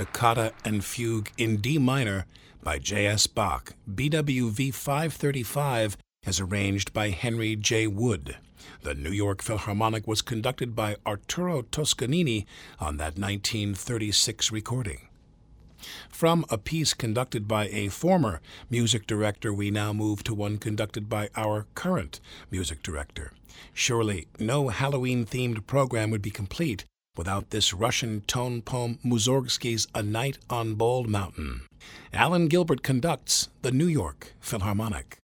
Toccata and Fugue in D minor by J.S. Bach, BWV 535, as arranged by Henry J. Wood. The New York Philharmonic was conducted by Arturo Toscanini on that 1936 recording. From a piece conducted by a former music director, we now move to one conducted by our current music director. Surely no Halloween themed program would be complete without this Russian tone poem Mussorgsky's A Night on Bald Mountain. Alan Gilbert conducts the New York Philharmonic.